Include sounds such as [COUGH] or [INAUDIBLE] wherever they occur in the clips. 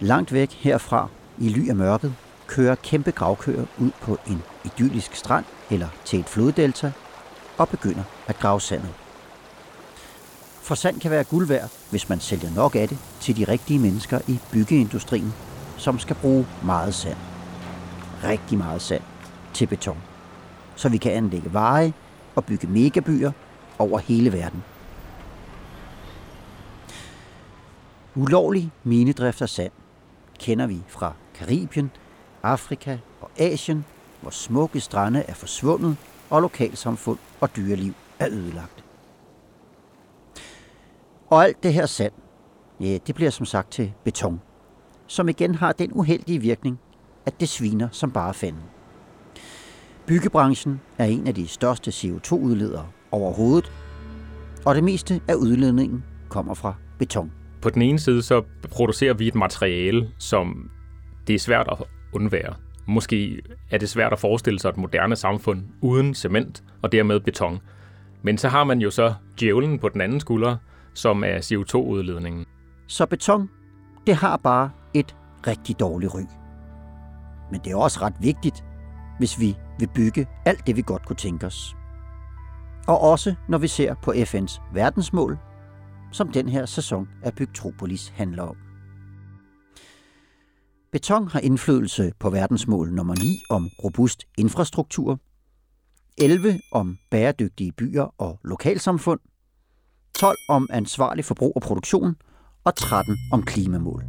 Langt væk herfra, i ly af mørket, kører kæmpe gravkøer ud på en idyllisk strand eller til et floddelta og begynder at grave sandet. For sand kan være guld værd, hvis man sælger nok af det til de rigtige mennesker i byggeindustrien, som skal bruge meget sand. Rigtig meget sand til beton. Så vi kan anlægge veje og bygge megabyer over hele verden. Ulovlig minedrift af sand kender vi fra Karibien, Afrika og Asien, hvor smukke strande er forsvundet og lokalsamfund og dyreliv er ødelagt. Og alt det her sand, ja, det bliver som sagt til beton, som igen har den uheldige virkning, at det sviner som bare fanden. Byggebranchen er en af de største CO2-udledere overhovedet, og det meste af udledningen kommer fra beton. På den ene side så producerer vi et materiale, som det er svært at undvære. Måske er det svært at forestille sig et moderne samfund uden cement og dermed beton. Men så har man jo så djævlen på den anden skulder, som er CO2-udledningen. Så beton, det har bare et rigtig dårligt ry. Men det er også ret vigtigt, hvis vi vil bygge alt det, vi godt kunne tænke os. Og også når vi ser på FN's verdensmål, som den her sæson af Bygtropolis handler om. Beton har indflydelse på verdensmål nummer 9 om robust infrastruktur, 11 om bæredygtige byer og lokalsamfund, 12 om ansvarlig forbrug og produktion og 13 om klimamål.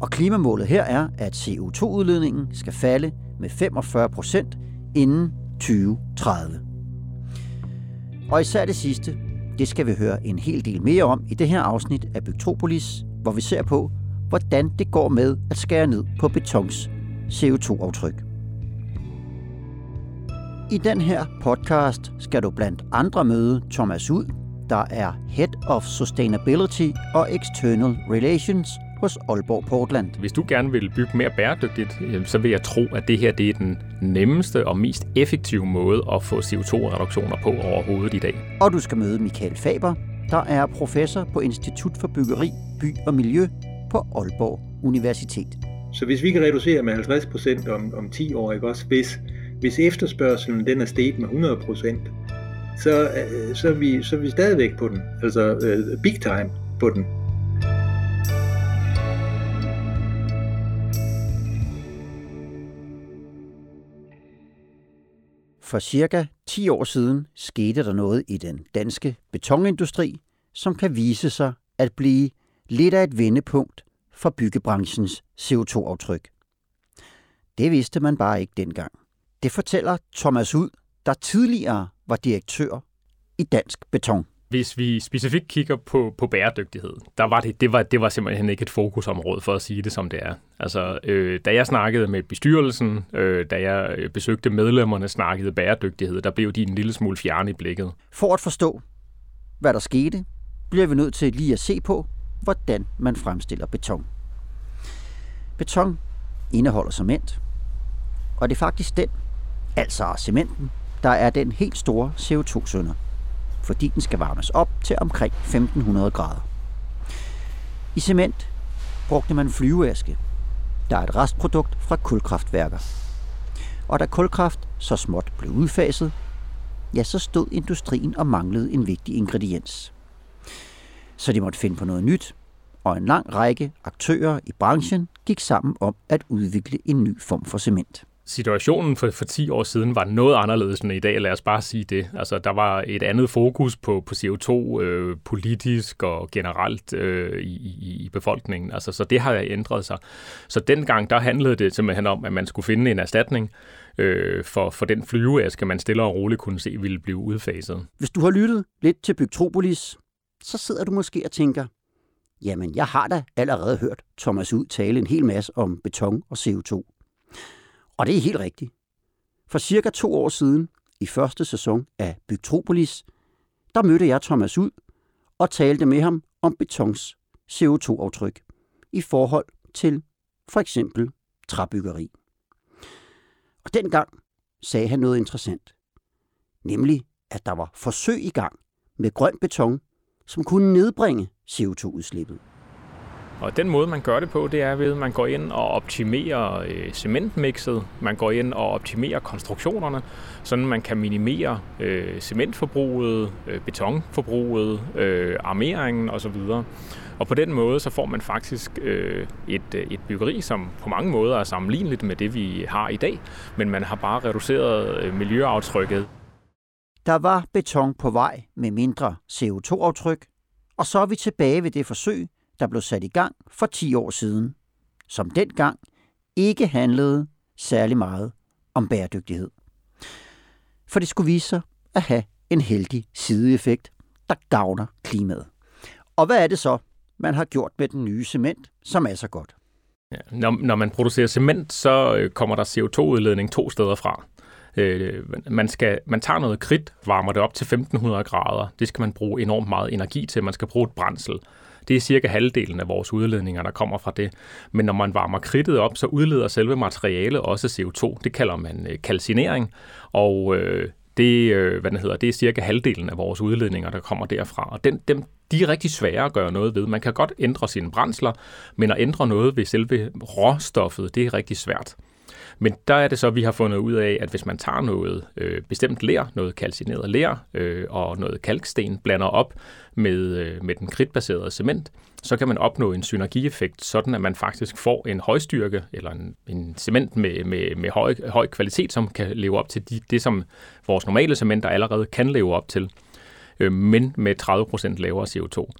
Og klimamålet her er, at CO2-udledningen skal falde med 45 procent inden 2030. Og især det sidste, det skal vi høre en hel del mere om i det her afsnit af Bygtropolis, hvor vi ser på, hvordan det går med at skære ned på betons CO2-aftryk. I den her podcast skal du blandt andre møde Thomas Ud, der er Head of Sustainability og External Relations hos Aalborg Portland. Hvis du gerne vil bygge mere bæredygtigt, så vil jeg tro, at det her det er den nemmeste og mest effektive måde at få CO2-reduktioner på overhovedet i dag. Og du skal møde Michael Faber, der er professor på Institut for Byggeri, By og Miljø på Aalborg Universitet. Så hvis vi kan reducere med 50 procent om, om 10 år, ikke også, hvis, hvis efterspørgselen den er steget med 100 procent, så, øh, så, er vi, så er vi stadigvæk på den, altså uh, big time på den. For cirka 10 år siden skete der noget i den danske betonindustri, som kan vise sig at blive lidt af et vendepunkt for byggebranchens CO2-aftryk. Det vidste man bare ikke dengang. Det fortæller Thomas Ud, der tidligere var direktør i Dansk Beton. Hvis vi specifikt kigger på, på bæredygtighed, der var det, det, var, det var simpelthen ikke et fokusområde for at sige det, som det er. Altså, øh, da jeg snakkede med bestyrelsen, øh, da jeg øh, besøgte medlemmerne, snakkede bæredygtighed, der blev de en lille smule fjerne i blikket. For at forstå, hvad der skete, bliver vi nødt til lige at se på, hvordan man fremstiller beton. Beton indeholder cement, og det er faktisk den, altså cementen, der er den helt store CO2-sønder, fordi den skal varmes op til omkring 1500 grader. I cement brugte man flyveaske, der er et restprodukt fra kulkraftværker. Og da kulkraft så småt blev udfaset, ja, så stod industrien og manglede en vigtig ingrediens. Så de måtte finde på noget nyt, og en lang række aktører i branchen gik sammen om at udvikle en ny form for cement situationen for, for 10 år siden var noget anderledes end i dag, lad os bare sige det. Altså, der var et andet fokus på, på CO2 øh, politisk og generelt øh, i, i befolkningen. Altså, så det har ændret sig. Så dengang, der handlede det simpelthen om, at man skulle finde en erstatning øh, for, for den flyveaske, man stille og roligt kunne se ville blive udfaset. Hvis du har lyttet lidt til Bygtropolis, så sidder du måske og tænker, jamen jeg har da allerede hørt Thomas ud tale en hel masse om beton og CO2. Og det er helt rigtigt. For cirka to år siden, i første sæson af Bygtropolis, der mødte jeg Thomas ud og talte med ham om betons CO2-aftryk i forhold til for eksempel træbyggeri. Og dengang sagde han noget interessant, nemlig at der var forsøg i gang med grøn beton, som kunne nedbringe CO2-udslippet. Og den måde, man gør det på, det er ved, at man går ind og optimerer øh, cementmixet, man går ind og optimerer konstruktionerne, så man kan minimere øh, cementforbruget, øh, betonforbruget, øh, armeringen osv. Og på den måde, så får man faktisk øh, et, øh, et byggeri, som på mange måder er sammenligneligt med det, vi har i dag, men man har bare reduceret øh, miljøaftrykket. Der var beton på vej med mindre CO2-aftryk, og så er vi tilbage ved det forsøg, der blev sat i gang for 10 år siden, som dengang ikke handlede særlig meget om bæredygtighed. For det skulle vise sig at have en heldig sideeffekt, der gavner klimaet. Og hvad er det så, man har gjort med den nye cement, som er så godt? Ja, når, når man producerer cement, så øh, kommer der CO2-udledning to steder fra. Øh, man, skal, man tager noget kridt, varmer det op til 1500 grader. Det skal man bruge enormt meget energi til. Man skal bruge et brændsel. Det er cirka halvdelen af vores udledninger, der kommer fra det. Men når man varmer kridtet op, så udleder selve materialet også CO2. Det kalder man øh, kalcinering, og øh, det, øh, hvad den hedder, det er cirka halvdelen af vores udledninger, der kommer derfra. Og den, dem, de er rigtig svære at gøre noget ved. Man kan godt ændre sine brændsler, men at ændre noget ved selve råstoffet, det er rigtig svært. Men der er det så, at vi har fundet ud af, at hvis man tager noget øh, bestemt ler, noget kalcineret ler øh, og noget kalksten, blander op med, øh, med den kridtbaserede cement, så kan man opnå en synergieffekt, sådan at man faktisk får en højstyrke eller en, en cement med, med, med høj, høj kvalitet, som kan leve op til de, det, som vores normale cementer allerede kan leve op til, øh, men med 30% lavere CO2.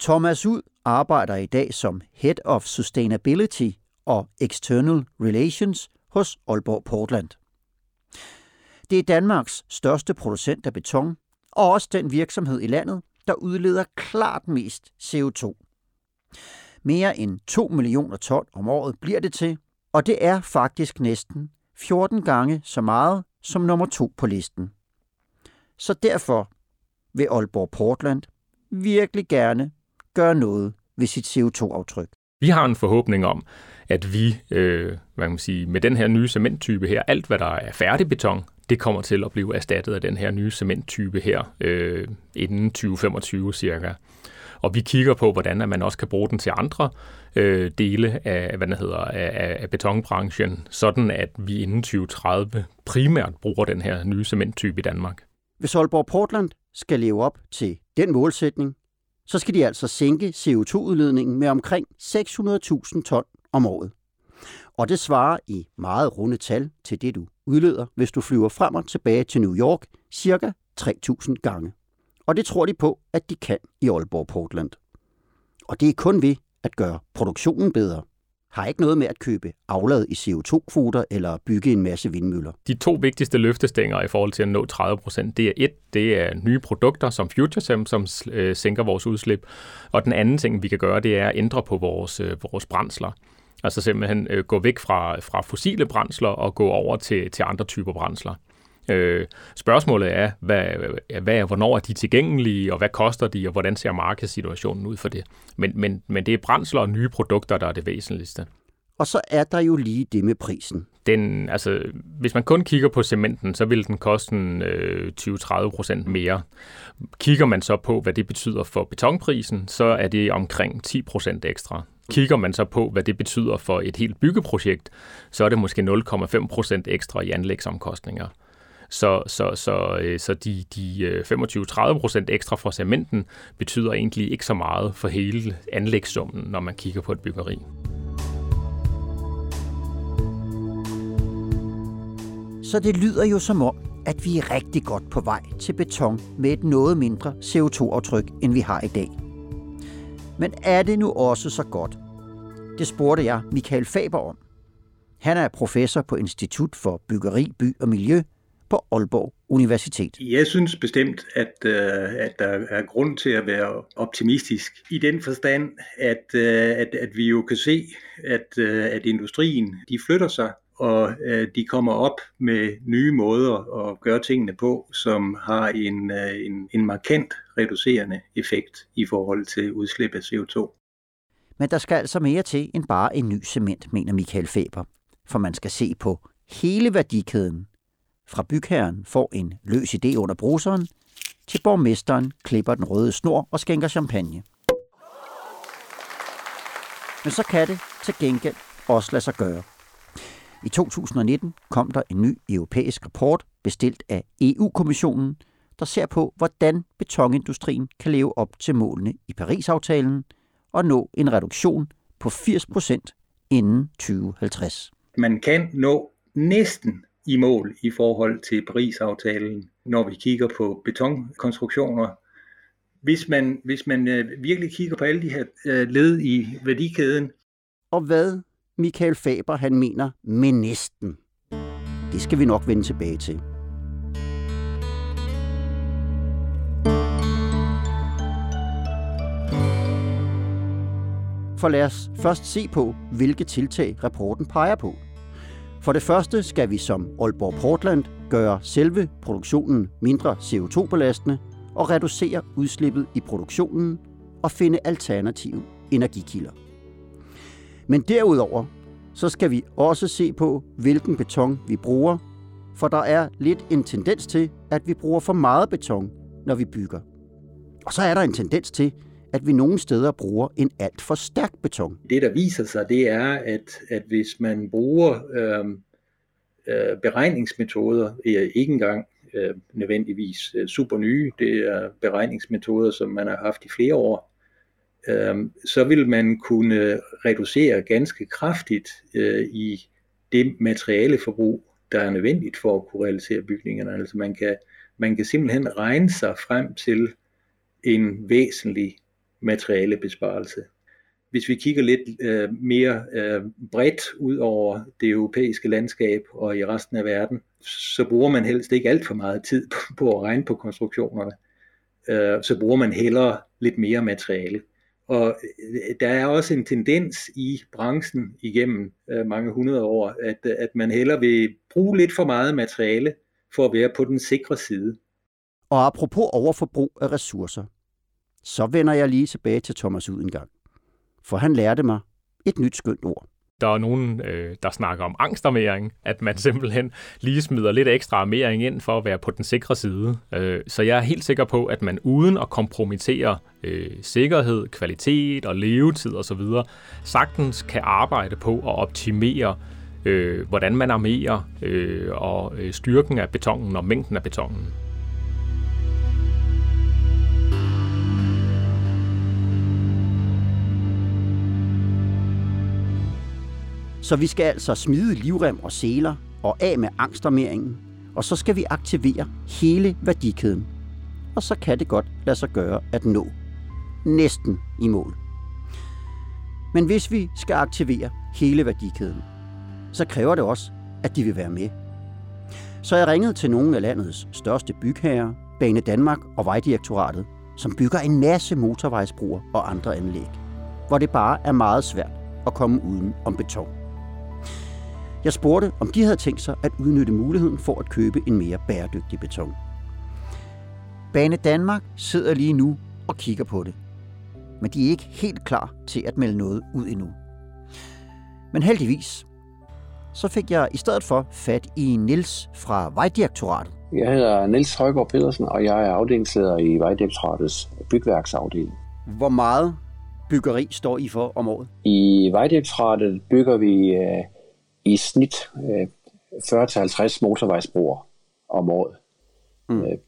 Thomas Ud arbejder i dag som Head of Sustainability og External Relations hos Aalborg Portland. Det er Danmarks største producent af beton, og også den virksomhed i landet, der udleder klart mest CO2. Mere end 2 millioner ton om året bliver det til, og det er faktisk næsten 14 gange så meget som nummer to på listen. Så derfor vil Aalborg Portland virkelig gerne gøre noget ved sit CO2-aftryk. Vi har en forhåbning om, at vi øh, hvad kan man sige, med den her nye cementtype her, alt hvad der er færdig beton, det kommer til at blive erstattet af den her nye cementtype her øh, inden 2025 cirka. Og vi kigger på, hvordan man også kan bruge den til andre øh, dele af, hvad det hedder, af, af betonbranchen, sådan at vi inden 2030 primært bruger den her nye cementtype i Danmark. Hvis Aalborg Portland skal leve op til den målsætning, så skal de altså sænke CO2-udledningen med omkring 600.000 ton om året. Og det svarer i meget runde tal til det, du udleder, hvis du flyver frem og tilbage til New York cirka 3.000 gange. Og det tror de på, at de kan i Aalborg Portland. Og det er kun ved at gøre produktionen bedre. Har ikke noget med at købe aflad i CO2-kvoter eller bygge en masse vindmøller. De to vigtigste løftestænger i forhold til at nå 30 procent, det er et, det er nye produkter som FutureSem, som øh, sænker vores udslip. Og den anden ting, vi kan gøre, det er at ændre på vores, øh, vores brændsler. Altså simpelthen øh, gå væk fra, fra fossile brændsler og gå over til, til andre typer brændsler. Øh, spørgsmålet er, hvad, hvad, hvornår er de tilgængelige, og hvad koster de, og hvordan ser markedssituationen ud for det? Men, men, men det er brændsler og nye produkter, der er det væsentligste. Og så er der jo lige det med prisen. Den, altså, hvis man kun kigger på cementen, så vil den koste øh, 20-30 procent mere. Kigger man så på, hvad det betyder for betonprisen, så er det omkring 10 procent ekstra. Kigger man så på, hvad det betyder for et helt byggeprojekt, så er det måske 0,5 procent ekstra i anlægsomkostninger. Så, så, så, øh, så de, de øh, 25-30 procent ekstra fra cementen betyder egentlig ikke så meget for hele anlægssummen, når man kigger på et byggeri. Så det lyder jo som om, at vi er rigtig godt på vej til beton med et noget mindre CO2-aftryk, end vi har i dag. Men er det nu også så godt? Det spurgte jeg Michael Faber om. Han er professor på Institut for Byggeri, By og Miljø på Aalborg Universitet. Jeg synes bestemt, at, uh, at der er grund til at være optimistisk i den forstand, at, uh, at, at vi jo kan se, at, uh, at industrien de flytter sig og øh, de kommer op med nye måder at gøre tingene på, som har en, øh, en, en markant reducerende effekt i forhold til udslip af CO2. Men der skal altså mere til end bare en ny cement, mener Michael Faber. For man skal se på hele værdikæden. Fra bygherren får en løs idé under bruseren, til borgmesteren klipper den røde snor og skænker champagne. Men så kan det til gengæld også lade sig gøre. I 2019 kom der en ny europæisk rapport bestilt af EU-kommissionen, der ser på, hvordan betonindustrien kan leve op til målene i Paris-aftalen og nå en reduktion på 80 procent inden 2050. Man kan nå næsten i mål i forhold til Paris-aftalen, når vi kigger på betonkonstruktioner. Hvis man, hvis man øh, virkelig kigger på alle de her øh, led i værdikæden. Og hvad Michael Faber han mener med næsten, det skal vi nok vende tilbage til. For lad os først se på, hvilke tiltag rapporten peger på. For det første skal vi som Aalborg Portland gøre selve produktionen mindre CO2-belastende og reducere udslippet i produktionen og finde alternative energikilder. Men derudover så skal vi også se på, hvilken beton vi bruger, for der er lidt en tendens til, at vi bruger for meget beton, når vi bygger. Og så er der en tendens til, at vi nogle steder bruger en alt for stærk beton. Det, der viser sig, det er, at, at hvis man bruger øh, øh, beregningsmetoder, ikke engang øh, nødvendigvis øh, super nye, det er beregningsmetoder, som man har haft i flere år, øh, så vil man kunne reducere ganske kraftigt øh, i det materialeforbrug, der er nødvendigt for at kunne realisere bygningerne. Altså man kan, man kan simpelthen regne sig frem til en væsentlig materialebesparelse. Hvis vi kigger lidt øh, mere øh, bredt ud over det europæiske landskab og i resten af verden, så bruger man helst ikke alt for meget tid [LAUGHS] på, at regne på konstruktionerne. Øh, så bruger man hellere lidt mere materiale. Og øh, der er også en tendens i branchen igennem øh, mange hundrede år, at, at man hellere vil bruge lidt for meget materiale for at være på den sikre side. Og apropos overforbrug af ressourcer, så vender jeg lige tilbage til Thomas ud en gang. For han lærte mig et nyt skønt ord. Der er nogen, øh, der snakker om angstarmering, at man simpelthen lige smider lidt ekstra armering ind for at være på den sikre side. Øh, så jeg er helt sikker på, at man uden at kompromittere øh, sikkerhed, kvalitet og levetid osv., sagtens kan arbejde på at optimere, øh, hvordan man armerer øh, og øh, styrken af betongen og mængden af betongen. Så vi skal altså smide livrem og seler og af med angstarmeringen, og så skal vi aktivere hele værdikæden. Og så kan det godt lade sig gøre at nå næsten i mål. Men hvis vi skal aktivere hele værdikæden, så kræver det også, at de vil være med. Så jeg ringede til nogle af landets største bygherrer, Bane Danmark og Vejdirektoratet, som bygger en masse motorvejsbroer og andre anlæg, hvor det bare er meget svært at komme uden om beton. Jeg spurgte, om de havde tænkt sig at udnytte muligheden for at købe en mere bæredygtig beton. Bane Danmark sidder lige nu og kigger på det. Men de er ikke helt klar til at melde noget ud endnu. Men heldigvis, så fik jeg i stedet for fat i Nils fra Vejdirektoratet. Jeg hedder Nils Højgaard Pedersen, og jeg er afdelingsleder i Vejdirektoratets bygværksafdeling. Hvor meget byggeri står I for om året? I Vejdirektoratet bygger vi øh, i snit øh, 40-50 motorvejsbroer om året. Mm. Øh,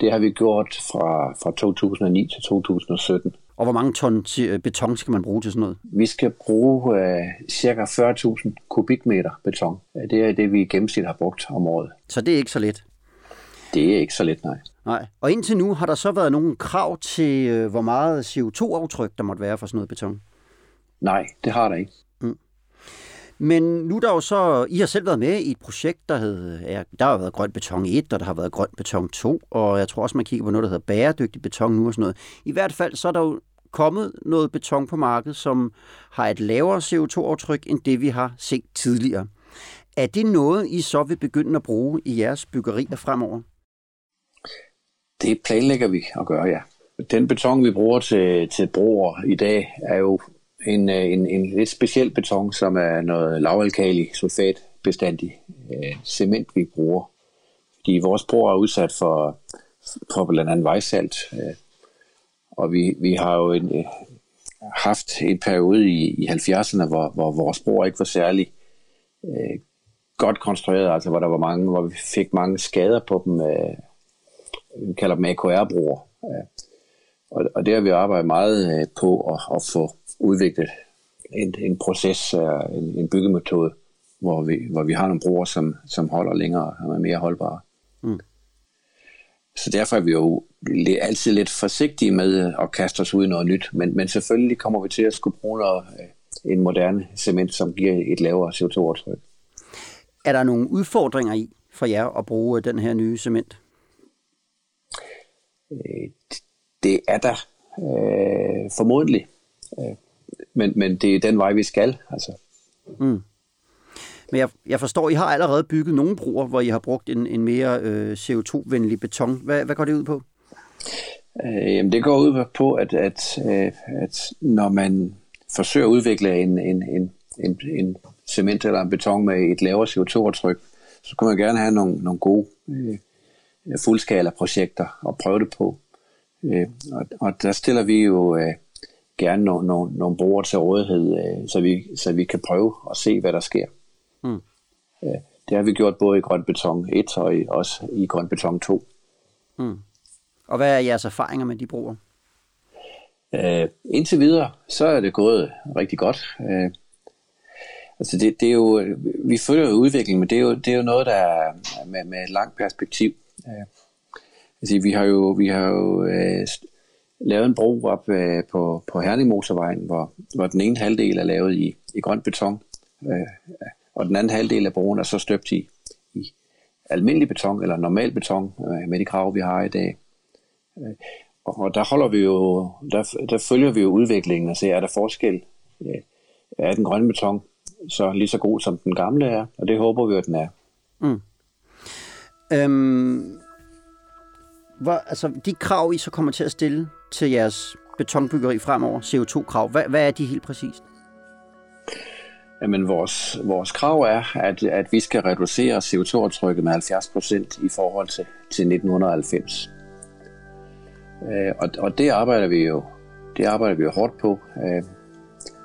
det har vi gjort fra, fra 2009 til 2017. Og hvor mange ton øh, beton skal man bruge til sådan noget? Vi skal bruge øh, ca. 40.000 kubikmeter beton. Det er det, vi i gennemsnit har brugt om året. Så det er ikke så let? Det er ikke så let, nej. Nej. Og indtil nu har der så været nogle krav til, øh, hvor meget CO2-aftryk der måtte være for sådan noget beton? Nej, det har der ikke. Men nu der jo så, I har selv været med i et projekt, der hed, ja, der har været grøn beton 1, og der har været grøn beton 2, og jeg tror også, man kigger på noget, der hedder bæredygtig beton nu og sådan noget. I hvert fald så er der jo kommet noget beton på markedet, som har et lavere CO2-aftryk end det, vi har set tidligere. Er det noget, I så vil begynde at bruge i jeres byggerier fremover? Det planlægger vi at gøre, ja. Den beton, vi bruger til, til broer i dag, er jo en, øh, en, en lidt speciel beton, som er noget lavalkali sulfat bestandig øh, cement, vi bruger. Fordi vores broer er udsat for, for blandt andet vejsalt, øh, og vi, vi har jo en, øh, haft en periode i, i 70'erne, hvor, hvor vores broer ikke var særlig øh, godt konstrueret, altså hvor der var mange, hvor vi fik mange skader på dem, øh, vi kalder dem AKR-broer. Øh, og, og det har vi arbejdet meget øh, på at, at få udviklet en, en proces, øh, en, en byggemetode, hvor vi, hvor vi har nogle broer, som, som holder længere og er mere holdbare. Mm. Så derfor er vi jo altid lidt forsigtige med at kaste os ud i noget nyt, men, men selvfølgelig kommer vi til at skulle bruge noget, øh, en moderne cement, som giver et lavere CO2-aftryk. Er der nogle udfordringer i for jer at bruge den her nye cement? Øh, det er der øh, formodentlig. Men, men det er den vej, vi skal. Altså. Mm. Men jeg, jeg forstår, I har allerede bygget nogle broer, hvor I har brugt en, en mere øh, CO2-venlig beton. Hvad, hvad går det ud på? Øh, jamen det går ud på, at, at, øh, at når man forsøger at udvikle en, en, en, en, en cement eller en beton med et lavere CO2-aftryk, så kan man gerne have nogle, nogle gode øh, fuldskala-projekter og prøve det på. Øh, og, og der stiller vi jo øh, gerne nogle, nogle, nogle brugere til rådighed, øh, så, vi, så vi kan prøve at se, hvad der sker. Mm. Øh, det har vi gjort både i grøn beton 1 og i, også i grøn beton 2. Mm. Og hvad er jeres erfaringer med de broer? Øh, indtil videre, så er det gået rigtig godt. Øh, altså det, det er jo, vi følger jo udviklingen, men det er jo, det er jo noget, der er med, med et langt perspektiv. Øh, altså vi har jo, vi har jo øh, lavet en bro op øh, på, på Herningmotorvejen, hvor, hvor den ene halvdel er lavet i, i grøn beton, øh, og den anden halvdel af broen er så støbt i, i almindelig beton eller normal beton øh, med de krav, vi har i dag. Øh, og der holder vi jo, der, der følger vi jo udviklingen og ser, er der forskel? Øh, er den grønne beton så lige så god, som den gamle er? Og det håber vi, at den er. Mm. Øhm, hvor, altså, de krav, I så kommer til at stille til jeres betonbyggeri fremover, CO2-krav, hvad, hvad er de helt præcist? Jamen, vores, vores krav er, at, at vi skal reducere CO2-aftrykket med 70% i forhold til, til 1990. Øh, og, og det arbejder vi jo det arbejder vi jo hårdt på. Øh,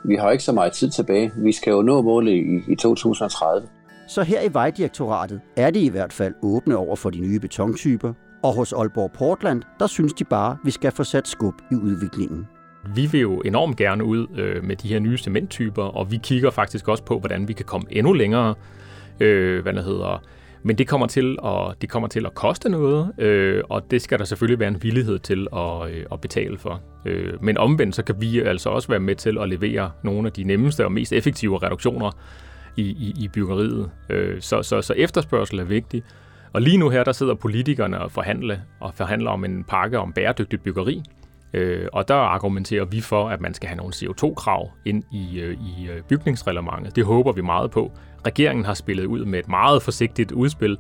vi har ikke så meget tid tilbage. Vi skal jo nå målet i, i 2030. Så her i Vejdirektoratet er det i hvert fald åbne over for de nye betontyper, og hos Aalborg Portland, der synes de bare, at vi skal få sat skub i udviklingen. Vi vil jo enormt gerne ud øh, med de her nye cementtyper, og vi kigger faktisk også på, hvordan vi kan komme endnu længere. Øh, hvad det hedder. Men det kommer til at, det kommer til at koste noget, øh, og det skal der selvfølgelig være en villighed til at, øh, at betale for. Øh, men omvendt så kan vi altså også være med til at levere nogle af de nemmeste og mest effektive reduktioner i, i, i byggeriet. Øh, så, så, så efterspørgsel er vigtig. Og lige nu her, der sidder politikerne og forhandler, og forhandler om en pakke om bæredygtigt byggeri. Øh, og der argumenterer vi for, at man skal have nogle CO2-krav ind i, øh, i øh, bygningsreglementet. Det håber vi meget på. Regeringen har spillet ud med et meget forsigtigt udspil,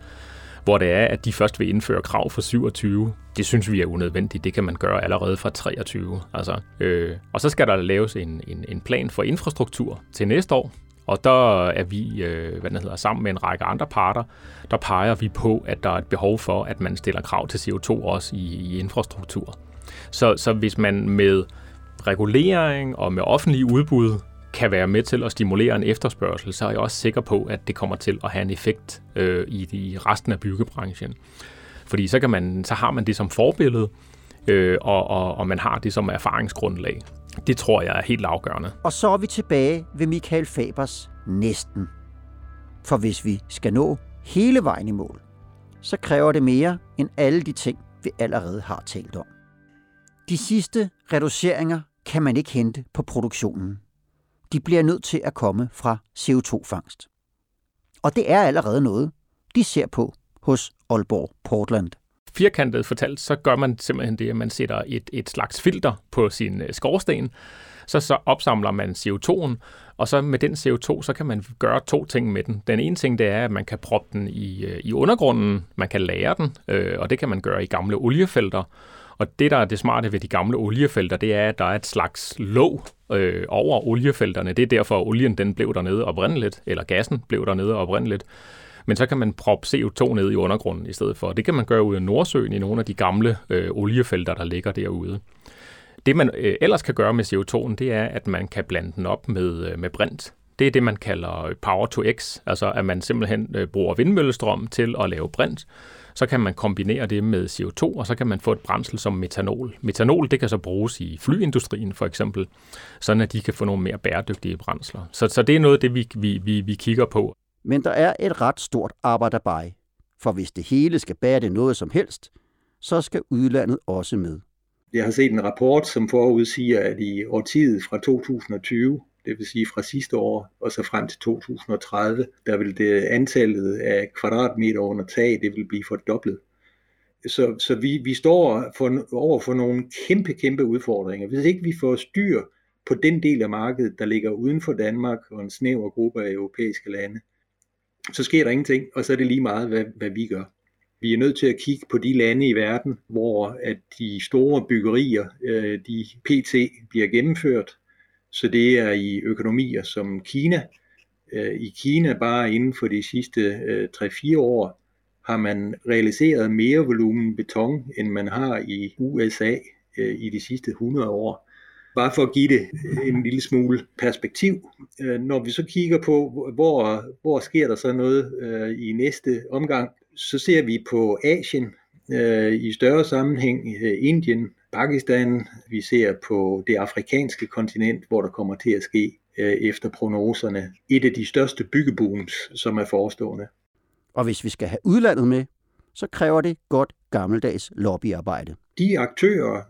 hvor det er, at de først vil indføre krav for 27. Det synes vi er unødvendigt. Det kan man gøre allerede fra 23. Altså, øh, og så skal der laves en, en, en plan for infrastruktur til næste år, og der er vi øh, hvad hedder, sammen med en række andre parter, der peger vi på, at der er et behov for, at man stiller krav til CO2 også i, i infrastruktur. Så, så hvis man med regulering og med offentlige udbud kan være med til at stimulere en efterspørgsel, så er jeg også sikker på, at det kommer til at have en effekt øh, i, i resten af byggebranchen. Fordi så, kan man, så har man det som forbillede, øh, og, og, og man har det som erfaringsgrundlag. Det tror jeg er helt afgørende. Og så er vi tilbage ved Michael Fabers næsten. For hvis vi skal nå hele vejen i mål, så kræver det mere end alle de ting, vi allerede har talt om. De sidste reduceringer kan man ikke hente på produktionen. De bliver nødt til at komme fra CO2-fangst. Og det er allerede noget, de ser på hos Aalborg Portland firkantet fortalt, så gør man simpelthen det, at man sætter et, et slags filter på sin øh, skorsten, så, så opsamler man CO2'en, og så med den CO2, så kan man gøre to ting med den. Den ene ting, det er, at man kan proppe den i, øh, i undergrunden, man kan lære den, øh, og det kan man gøre i gamle oliefelter. Og det, der er det smarte ved de gamle oliefelter, det er, at der er et slags låg øh, over oliefelterne. Det er derfor, at olien den blev dernede oprindeligt, eller gassen blev dernede oprindeligt. Men så kan man proppe CO2 ned i undergrunden i stedet for. Det kan man gøre ude i Nordsøen i nogle af de gamle øh, oliefelter, der ligger derude. Det man øh, ellers kan gøre med CO2'en, det er, at man kan blande den op med, øh, med brint. Det er det, man kalder power to x, altså at man simpelthen øh, bruger vindmøllestrøm til at lave brint. Så kan man kombinere det med CO2, og så kan man få et brændsel som metanol. Metanol det kan så bruges i flyindustrien for eksempel, sådan at de kan få nogle mere bæredygtige brændsler. Så, så det er noget af det, vi, vi, vi, vi kigger på. Men der er et ret stort arbejde bag. For hvis det hele skal bære det noget som helst, så skal udlandet også med. Jeg har set en rapport, som forudsiger, at i årtiet fra 2020, det vil sige fra sidste år og så frem til 2030, der vil det antallet af kvadratmeter under tag, det vil blive fordoblet. Så, så vi, vi står for, over for nogle kæmpe, kæmpe udfordringer. Hvis ikke vi får styr på den del af markedet, der ligger uden for Danmark og en snæver gruppe af europæiske lande, så sker der ingenting, og så er det lige meget, hvad, hvad vi gør. Vi er nødt til at kigge på de lande i verden, hvor at de store byggerier, øh, de pt. bliver gennemført. Så det er i økonomier som Kina. Øh, I Kina bare inden for de sidste øh, 3-4 år har man realiseret mere volumen beton, end man har i USA øh, i de sidste 100 år. Bare for at give det en lille smule perspektiv. Øh, når vi så kigger på, hvor, hvor sker der så noget øh, i næste omgang, så ser vi på Asien øh, i større sammenhæng, Indien, Pakistan, vi ser på det afrikanske kontinent, hvor der kommer til at ske efter prognoserne et af de største byggebooms, som er forestående. Og hvis vi skal have udlandet med, så kræver det godt gammeldags lobbyarbejde. De aktører,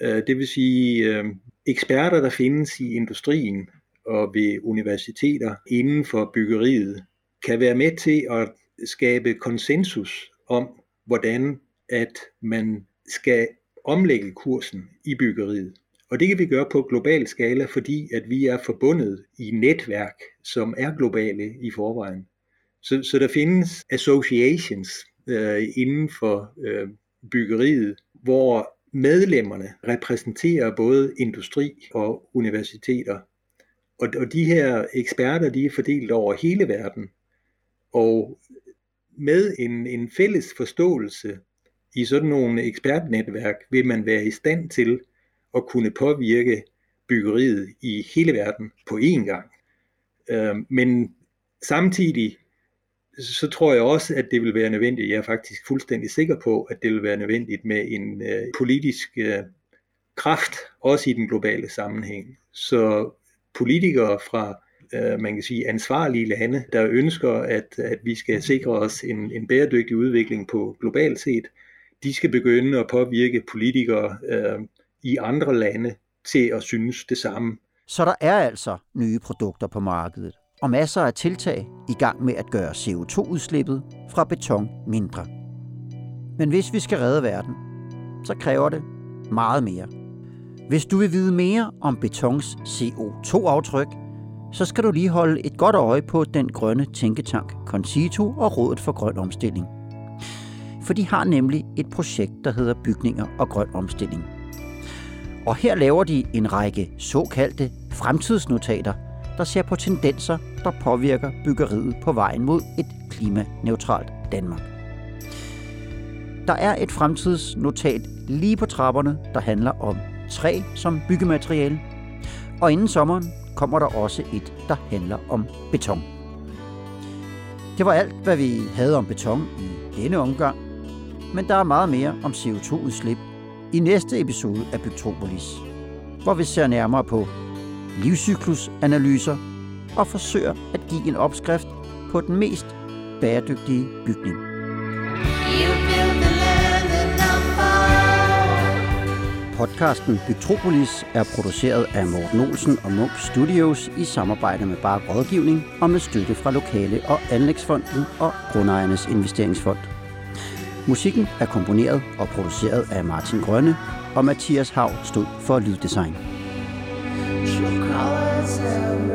øh, det vil sige øh, eksperter, der findes i industrien og ved universiteter inden for byggeriet, kan være med til at skabe konsensus om, hvordan at man skal omlægge kursen i byggeriet. Og det kan vi gøre på global skala, fordi at vi er forbundet i netværk, som er globale i forvejen. Så, så der findes associations øh, inden for øh, byggeriet, hvor medlemmerne repræsenterer både industri og universiteter. Og, og de her eksperter, de er fordelt over hele verden. Og med en, en fælles forståelse i sådan nogle ekspertnetværk, vil man være i stand til at kunne påvirke byggeriet i hele verden på én gang. Øh, men samtidig så tror jeg også, at det vil være nødvendigt, jeg er faktisk fuldstændig sikker på, at det vil være nødvendigt med en øh, politisk øh, kraft, også i den globale sammenhæng. Så politikere fra øh, man kan sige, ansvarlige lande, der ønsker, at, at vi skal sikre os en, en bæredygtig udvikling på globalt set, de skal begynde at påvirke politikere øh, i andre lande til at synes det samme. Så der er altså nye produkter på markedet, og masser af tiltag i gang med at gøre CO2-udslippet fra beton mindre. Men hvis vi skal redde verden, så kræver det meget mere. Hvis du vil vide mere om betons CO2-aftryk, så skal du lige holde et godt øje på den grønne tænketank Concito og Rådet for Grøn Omstilling. For de har nemlig et projekt, der hedder Bygninger og Grøn Omstilling. Og her laver de en række såkaldte fremtidsnotater, der ser på tendenser, der påvirker byggeriet på vejen mod et klimaneutralt Danmark. Der er et fremtidsnotat lige på trapperne, der handler om træ som byggemateriale. Og inden sommeren kommer der også et, der handler om beton. Det var alt, hvad vi havde om beton i denne omgang, men der er meget mere om CO2-udslip i næste episode af Bygtropolis, hvor vi ser nærmere på livscyklusanalyser og forsøger at give en opskrift på den mest bæredygtige bygning. Podcasten Bygtropolis er produceret af Morten Olsen og Munk Studios i samarbejde med Bare Rådgivning og med støtte fra Lokale- og Anlægsfonden og Grundejernes Investeringsfond. Musikken er komponeret og produceret af Martin Grønne, og Mathias Hav stod for lyddesign. myself